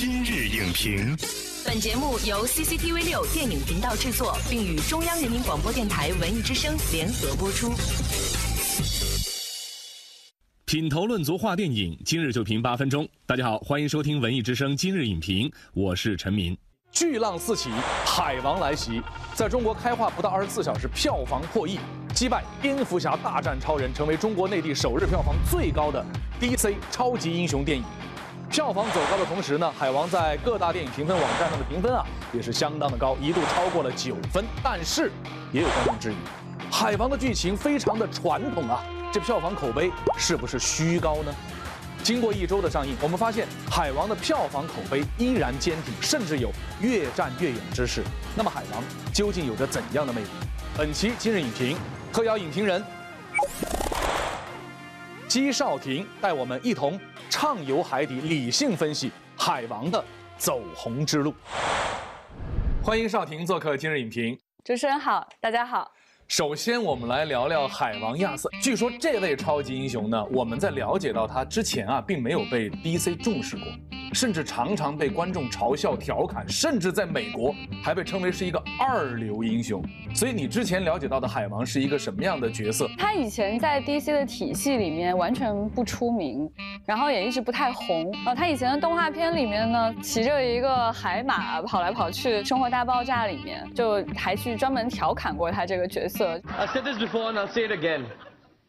今日影评，本节目由 CCTV 六电影频道制作，并与中央人民广播电台文艺之声联合播出。品头论足话电影，今日就评八分钟。大家好，欢迎收听文艺之声今日影评，我是陈明。巨浪四起，海王来袭，在中国开画不到二十四小时，票房破亿，击败蝙蝠侠大战超人，成为中国内地首日票房最高的 DC 超级英雄电影。票房走高的同时呢，海王在各大电影评分网站上的评分啊，也是相当的高，一度超过了九分。但是，也有观众质疑，海王的剧情非常的传统啊，这票房口碑是不是虚高呢？经过一周的上映，我们发现海王的票房口碑依然坚挺，甚至有越战越勇之势。那么，海王究竟有着怎样的魅力？本期今日影评特邀影评人姬少廷带我们一同畅游海底，理性分析海王的走红之路。欢迎少廷做客今日影评。主持人好，大家好。首先，我们来聊聊海王亚瑟。据说这位超级英雄呢，我们在了解到他之前啊，并没有被 DC 重视过，甚至常常被观众嘲笑、调侃，甚至在美国还被称为是一个二流英雄。所以，你之前了解到的海王是一个什么样的角色？他以前在 DC 的体系里面完全不出名，然后也一直不太红。啊，他以前的动画片里面呢，骑着一个海马跑来跑去，《生活大爆炸》里面就还去专门调侃过他这个角色。I said this before and I'll say it again.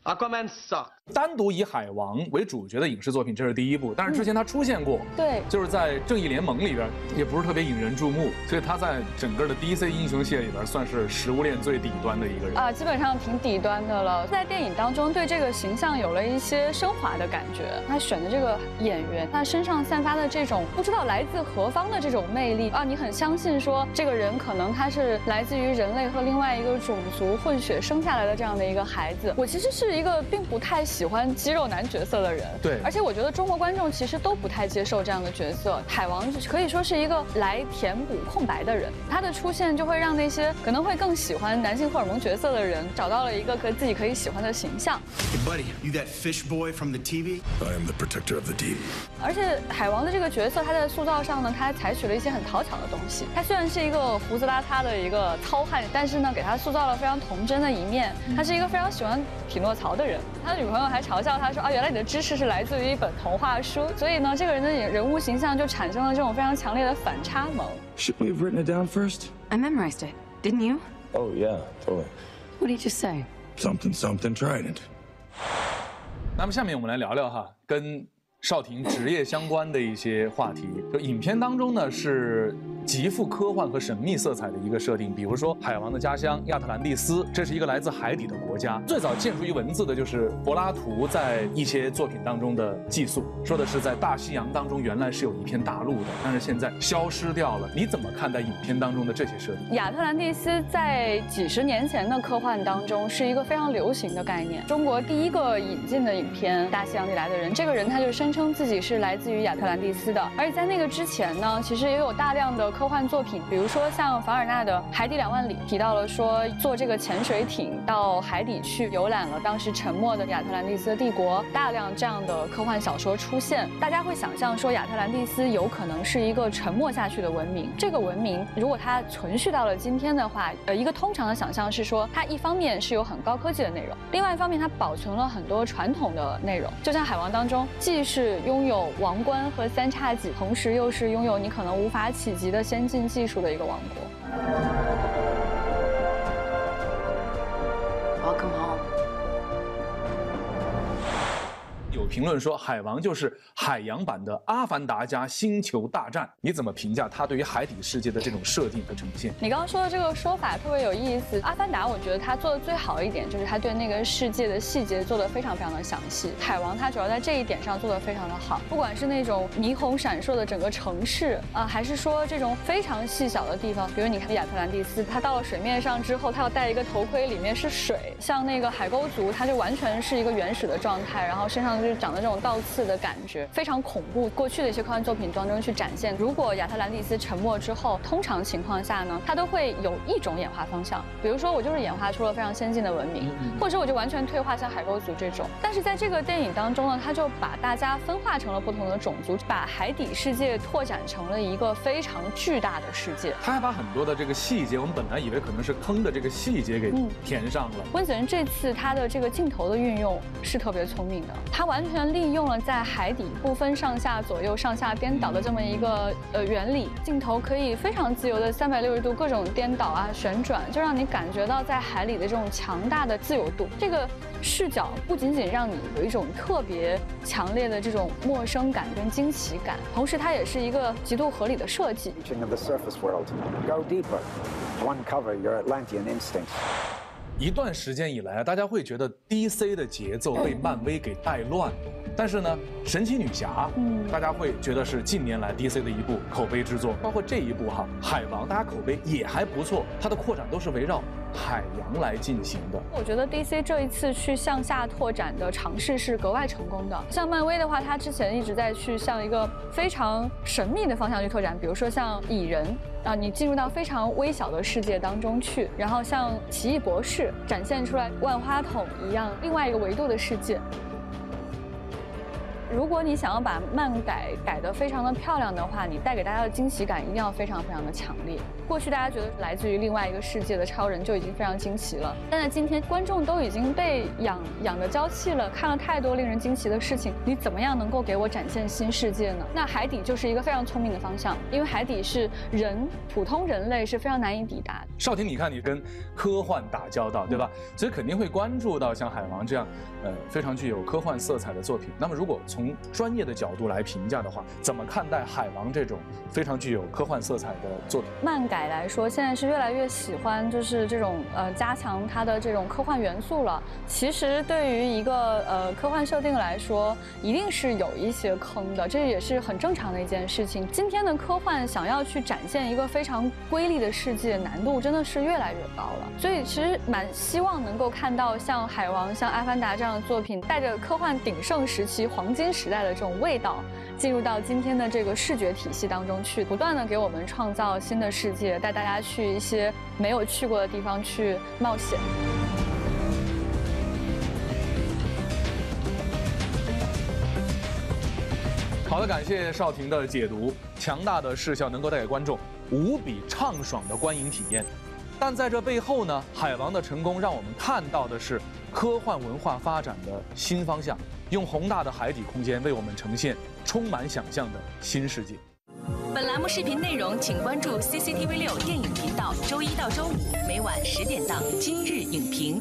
Aquaman sucks. 单独以海王为主角的影视作品，这是第一部。但是之前他出现过，对，就是在正义联盟里边，也不是特别引人注目，所以他在整个的 DC 英雄系列里边，算是食物链最底端的一个人啊，基本上挺底端的了。在电影当中，对这个形象有了一些升华的感觉。他选的这个演员，他身上散发的这种不知道来自何方的这种魅力啊，你很相信说这个人可能他是来自于人类和另外一个种族混血生下来的这样的一个孩子。我其实是一个并不太。喜欢肌肉男角色的人，对，而且我觉得中国观众其实都不太接受这样的角色。海王可以说是一个来填补空白的人，他的出现就会让那些可能会更喜欢男性荷尔蒙角色的人找到了一个可自己可以喜欢的形象。Buddy, you that fish boy from the TV? I am the protector of the deep. 而且海王的这个角色，他在塑造上呢，他还采取了一些很讨巧的东西。他虽然是一个胡子邋遢的一个糙汉，但是呢，给他塑造了非常童真的一面。他是一个非常喜欢匹诺曹的人，他的女朋友。还嘲笑他说啊，原来你的知识是来自于一本童话书，所以呢，这个人的人物形象就产生了这种非常强烈的反差萌。Should we have written it down first? I memorized it, didn't you? Oh yeah, totally. What did you just say? Something, something, trident. 那么下面我们来聊聊哈，跟少廷职业相关的一些话题。就影片当中呢是。极富科幻和神秘色彩的一个设定，比如说海王的家乡亚特兰蒂斯，这是一个来自海底的国家。最早见诸于文字的就是柏拉图在一些作品当中的记述，说的是在大西洋当中原来是有一片大陆的，但是现在消失掉了。你怎么看待影片当中的这些设定？亚特兰蒂斯在几十年前的科幻当中是一个非常流行的概念。中国第一个引进的影片《大西洋里来的人》，这个人他就声称自己是来自于亚特兰蒂斯的。而且在那个之前呢，其实也有大量的。科幻作品，比如说像凡尔纳的《海底两万里》，提到了说坐这个潜水艇到海底去游览了当时沉没的亚特兰蒂斯帝国，大量这样的科幻小说出现，大家会想象说亚特兰蒂斯有可能是一个沉没下去的文明。这个文明如果它存续到了今天的话，呃，一个通常的想象是说，它一方面是有很高科技的内容，另外一方面它保存了很多传统的内容，就像海王当中，既是拥有王冠和三叉戟，同时又是拥有你可能无法企及的。先进技术的一个王国。评论说，海王就是海洋版的《阿凡达》加《星球大战》，你怎么评价它对于海底世界的这种设定和呈现？你刚刚说的这个说法特别有意思，《阿凡达》我觉得它做的最好一点就是它对那个世界的细节做的非常非常的详细。海王它主要在这一点上做的非常的好，不管是那种霓虹闪烁的整个城市啊，还是说这种非常细小的地方，比如你看亚特兰蒂斯，它到了水面上之后，它要戴一个头盔，里面是水，像那个海沟族，它就完全是一个原始的状态，然后身上就。长的这种倒刺的感觉，非常恐怖。过去的一些科幻作品当中去展现，如果亚特兰蒂斯沉没之后，通常情况下呢，它都会有一种演化方向，比如说我就是演化出了非常先进的文明，或者我就完全退化，像海沟族这种。但是在这个电影当中呢，它就把大家分化成了不同的种族，把海底世界拓展成了一个非常巨大的世界。他还把很多的这个细节，我们本来以为可能是坑的这个细节给填上了。温子仁这次他的这个镜头的运用是特别聪明的，他完全利用了在海底不分上下左右、上下颠倒的这么一个呃原理，镜头可以非常自由的三百六十度各种颠倒啊旋转，就让你感觉到在海里的这种强大的自由度。这个视角不仅仅让你有一种特别强烈的这种陌生感跟惊奇感，同时它也是一个极度合理的设计。of the surface world. Go deeper. One cover, your Atlantean instincts. 一段时间以来啊，大家会觉得 DC 的节奏被漫威给带乱，但是呢，神奇女侠，嗯，大家会觉得是近年来 DC 的一部口碑之作，包括这一部哈，海王，大家口碑也还不错，它的扩展都是围绕海洋来进行的。我觉得 DC 这一次去向下拓展的尝试是格外成功的。像漫威的话，它之前一直在去向一个非常神秘的方向去拓展，比如说像蚁人啊，你进入到非常微小的世界当中去，然后像奇异博士展现出来万花筒一样另外一个维度的世界。如果你想要把漫改改得非常的漂亮的话，你带给大家的惊喜感一定要非常非常的强烈。过去大家觉得来自于另外一个世界的超人就已经非常惊奇了，但在今天观众都已经被养养的娇气了，看了太多令人惊奇的事情，你怎么样能够给我展现新世界呢？那海底就是一个非常聪明的方向，因为海底是人普通人类是非常难以抵达的。少婷，你看你跟科幻打交道，对吧？所以肯定会关注到像《海王》这样，呃，非常具有科幻色彩的作品。那么，如果从从专业的角度来评价的话，怎么看待《海王》这种非常具有科幻色彩的作品？漫改来说，现在是越来越喜欢就是这种呃加强它的这种科幻元素了。其实对于一个呃科幻设定来说，一定是有一些坑的，这也是很正常的一件事情。今天的科幻想要去展现一个非常瑰丽的世界，难度真的是越来越高了。所以其实蛮希望能够看到像《海王》、像《阿凡达》这样的作品，带着科幻鼎盛时期、黄金时代的这种味道，进入到今天的这个视觉体系当中去，不断的给我们创造新的世界，带大家去一些没有去过的地方去冒险。好的，感谢少婷的解读。强大的视效能够带给观众无比畅爽的观影体验，但在这背后呢，海王的成功让我们看到的是科幻文化发展的新方向，用宏大的海底空间为我们呈现充满想象的新世界。本栏目视频内容，请关注 CCTV 六电影频道，周一到周五每晚十点档《今日影评》。